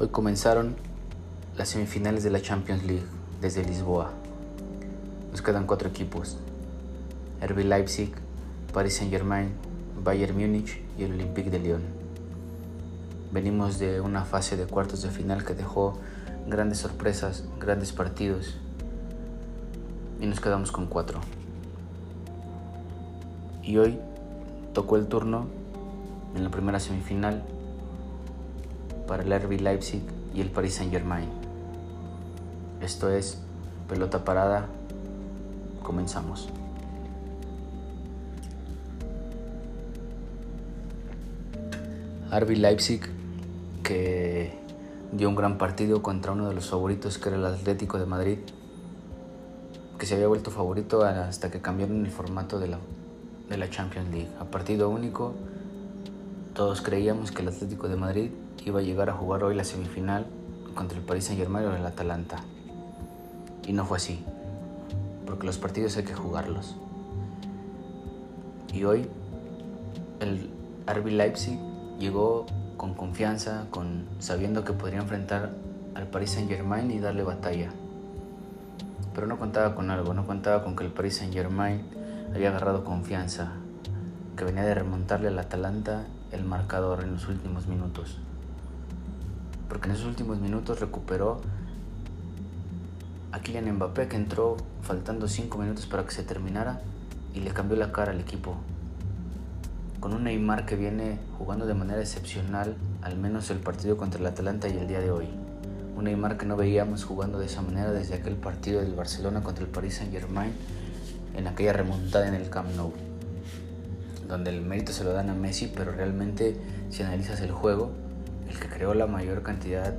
Hoy comenzaron las semifinales de la Champions League desde Lisboa. Nos quedan cuatro equipos. RB Leipzig, Paris Saint-Germain, Bayern Múnich y el Olympique de Lyon. Venimos de una fase de cuartos de final que dejó grandes sorpresas, grandes partidos y nos quedamos con cuatro. Y hoy tocó el turno en la primera semifinal para el RB Leipzig y el Paris Saint Germain. Esto es pelota parada. Comenzamos. RB Leipzig que dio un gran partido contra uno de los favoritos que era el Atlético de Madrid, que se había vuelto favorito hasta que cambiaron el formato de la, de la Champions League. A partido único, todos creíamos que el Atlético de Madrid iba a llegar a jugar hoy la semifinal contra el Paris Saint Germain o el Atalanta. Y no fue así, porque los partidos hay que jugarlos. Y hoy el RB Leipzig llegó con confianza, con sabiendo que podría enfrentar al Paris Saint Germain y darle batalla. Pero no contaba con algo, no contaba con que el Paris Saint Germain había agarrado confianza, que venía de remontarle al Atalanta el marcador en los últimos minutos porque en esos últimos minutos recuperó a Kylian Mbappé que entró faltando 5 minutos para que se terminara y le cambió la cara al equipo. Con un Neymar que viene jugando de manera excepcional, al menos el partido contra el Atalanta y el día de hoy. Un Neymar que no veíamos jugando de esa manera desde aquel partido del Barcelona contra el Paris Saint Germain en aquella remontada en el Camp Nou, donde el mérito se lo dan a Messi, pero realmente si analizas el juego, el que creó la mayor cantidad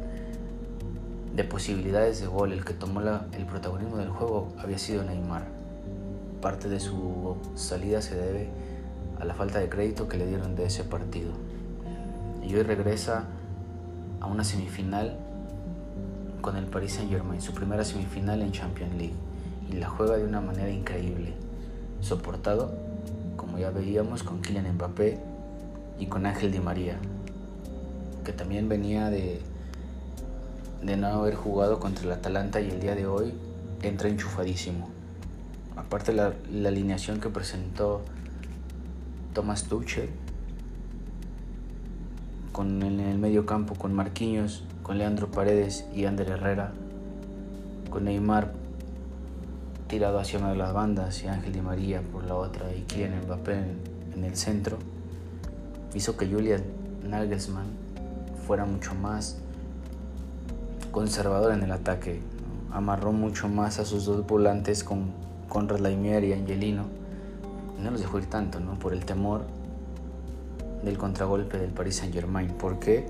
de posibilidades de gol, el que tomó el protagonismo del juego, había sido Neymar. Parte de su salida se debe a la falta de crédito que le dieron de ese partido. Y hoy regresa a una semifinal con el Paris Saint Germain, su primera semifinal en Champions League, y la juega de una manera increíble, soportado, como ya veíamos, con Kylian Mbappé y con Ángel Di María, que también venía de, de no haber jugado contra el Atalanta y el día de hoy entra enchufadísimo. Aparte la, la alineación que presentó Thomas Tuchel con en el medio campo con Marquinhos, con Leandro Paredes y Ander Herrera, con Neymar tirado hacia una de las bandas y Ángel Di María por la otra y Kylian Mbappé en, en el centro, hizo que Julian Nagelsmann fuera mucho más conservador en el ataque. Amarró mucho más a sus dos volantes con Conrad Laimier y Angelino. No los dejó ir tanto, ¿no? Por el temor del contragolpe del Paris Saint Germain. ¿Por qué?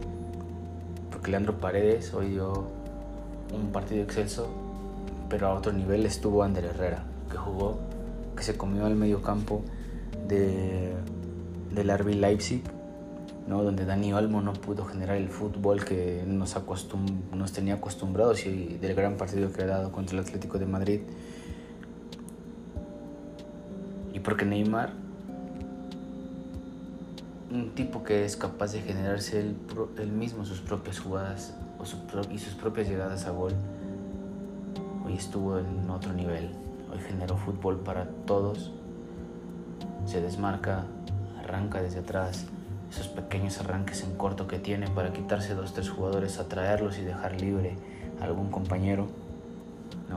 Porque Leandro Paredes hoy dio un partido excelso, pero a otro nivel estuvo Ander Herrera, que jugó, que se comió al medio campo de, del RB Leipzig donde Dani Olmo no pudo generar el fútbol que nos, nos tenía acostumbrados y del gran partido que ha dado contra el Atlético de Madrid. Y porque Neymar, un tipo que es capaz de generarse él, mismo sus propias jugadas y sus propias llegadas a gol, hoy estuvo en otro nivel. Hoy generó fútbol para todos, se desmarca, arranca desde atrás esos pequeños arranques en corto que tiene para quitarse dos tres jugadores, atraerlos y dejar libre a algún compañero,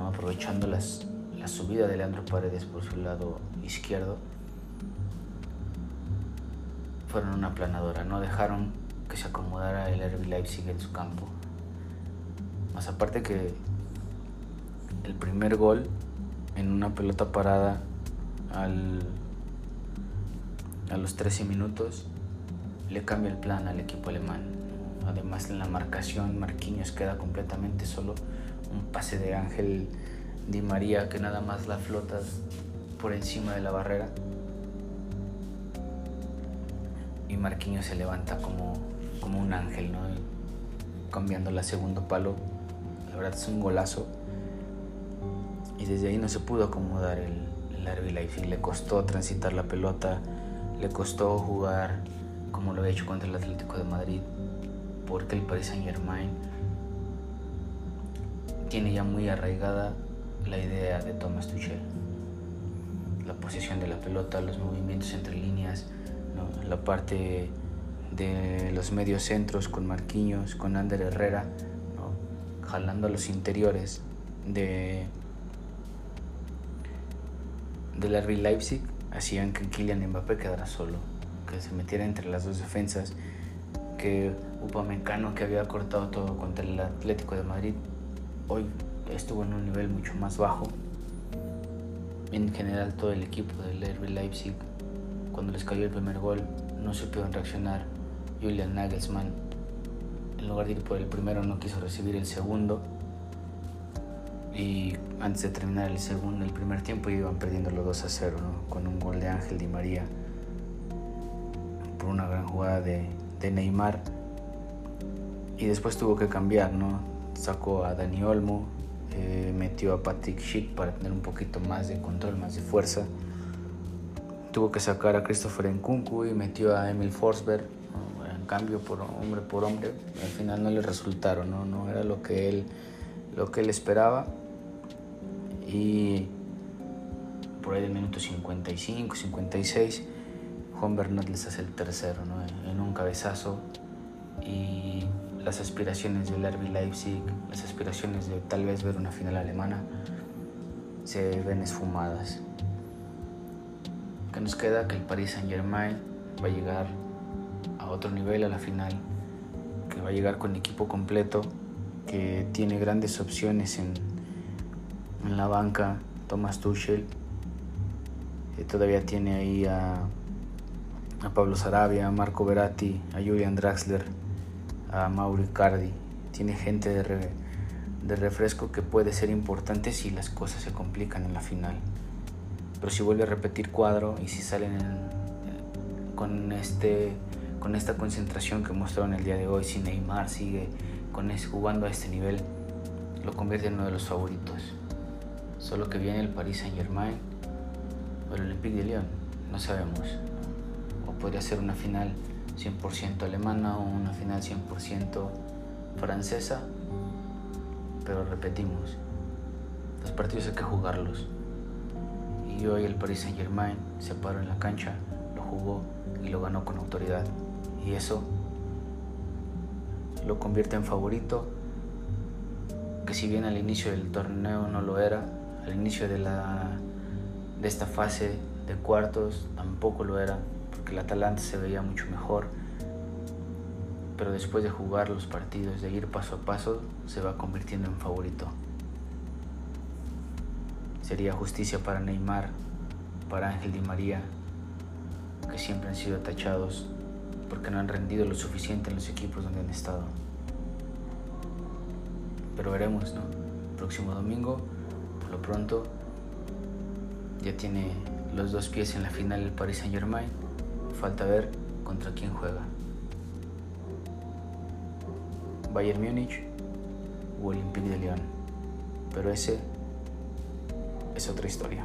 aprovechando las, la subida de Leandro Paredes por su lado izquierdo, fueron una planadora, no dejaron que se acomodara el RB Leipzig en su campo. Más aparte que el primer gol en una pelota parada al, a los 13 minutos le cambia el plan al equipo alemán. Además en la marcación Marquinhos queda completamente solo. Un pase de Ángel Di María que nada más la flota por encima de la barrera. Y Marquinhos se levanta como, como un ángel, ¿no? cambiando la segundo palo. La verdad es un golazo. Y desde ahí no se pudo acomodar el, el RB Leipzig. Le costó transitar la pelota, le costó jugar como lo había hecho contra el Atlético de Madrid. porque el Paris Saint Germain tiene ya muy arraigada la idea de Thomas Tuchel. La posición de la pelota, los movimientos entre líneas, la parte de los medios centros con Marquinhos, con Ander Herrera, jalando a los interiores de del RB Leipzig hacían que Kylian Mbappé quedara solo, que se metiera entre las dos defensas, que Upamecano que había cortado todo contra el Atlético de Madrid hoy estuvo en un nivel mucho más bajo. En general todo el equipo del RB Leipzig cuando les cayó el primer gol no supieron reaccionar. Julian Nagelsmann en lugar de ir por el primero no quiso recibir el segundo y antes de terminar el segundo, el primer tiempo iban perdiendo los 2 a 0, con un gol de Ángel Di María por una gran jugada de, Neymar y después tuvo que cambiar, ¿no? sacó a Dani Olmo, eh, metió a Patrick Schick para tener un poquito más de control, más de fuerza. Tuvo que sacar a Christopher Nkunku y metió a Emil Forsberg, en cambio por hombre por hombre. Al final no le resultaron, no, no era lo que él, lo que él esperaba y por ahí del minuto 55, 56, Juan Bernat les hace el tercero en un cabezazo y las aspiraciones del RB Leipzig, las aspiraciones de tal vez ver una final alemana se ven esfumadas. Que nos queda que el Paris Saint Germain va a llegar a otro nivel a la final, que va a llegar con equipo completo, que tiene grandes opciones en, en la banca Thomas Tuchel. Eh, todavía tiene ahí a, a Pablo Sarabia, a Marco Veratti, a Julian Draxler, a Mauri Cardi. Tiene gente de, refresco que puede ser importante si las cosas se complican en la final. Pero si vuelve a repetir cuadro y si salen con, este, con esta concentración que mostraron el día de hoy, si Neymar sigue con jugando a este nivel, lo convierte en uno de los favoritos. Solo que viene el Paris Saint Germain o el Olympique de Lyon, no sabemos. Podría ser una final 100% alemana o una final 100% francesa. Pero repetimos, los partidos hay que jugarlos. Y hoy el Paris Saint Germain se paró en la cancha, lo jugó y lo ganó con autoridad. Y eso lo convierte en favorito, que si bien al inicio del torneo no lo era, al inicio de, la, de esta fase de cuartos tampoco lo era, porque el Atalanta se veía mucho mejor. Pero después de jugar los partidos, de ir paso a paso, se va convirtiendo en favorito. Sería justicia para Neymar, para Ángel Di María, que siempre han sido tachados porque no han rendido lo suficiente en los equipos donde han estado. Pero veremos, ¿no? próximo domingo lo pronto ya tiene los dos pies en la final del Paris Saint Germain. Falta ver contra quién juega. Bayern Múnich o Olympique de Lyon. Pero ese es otra historia.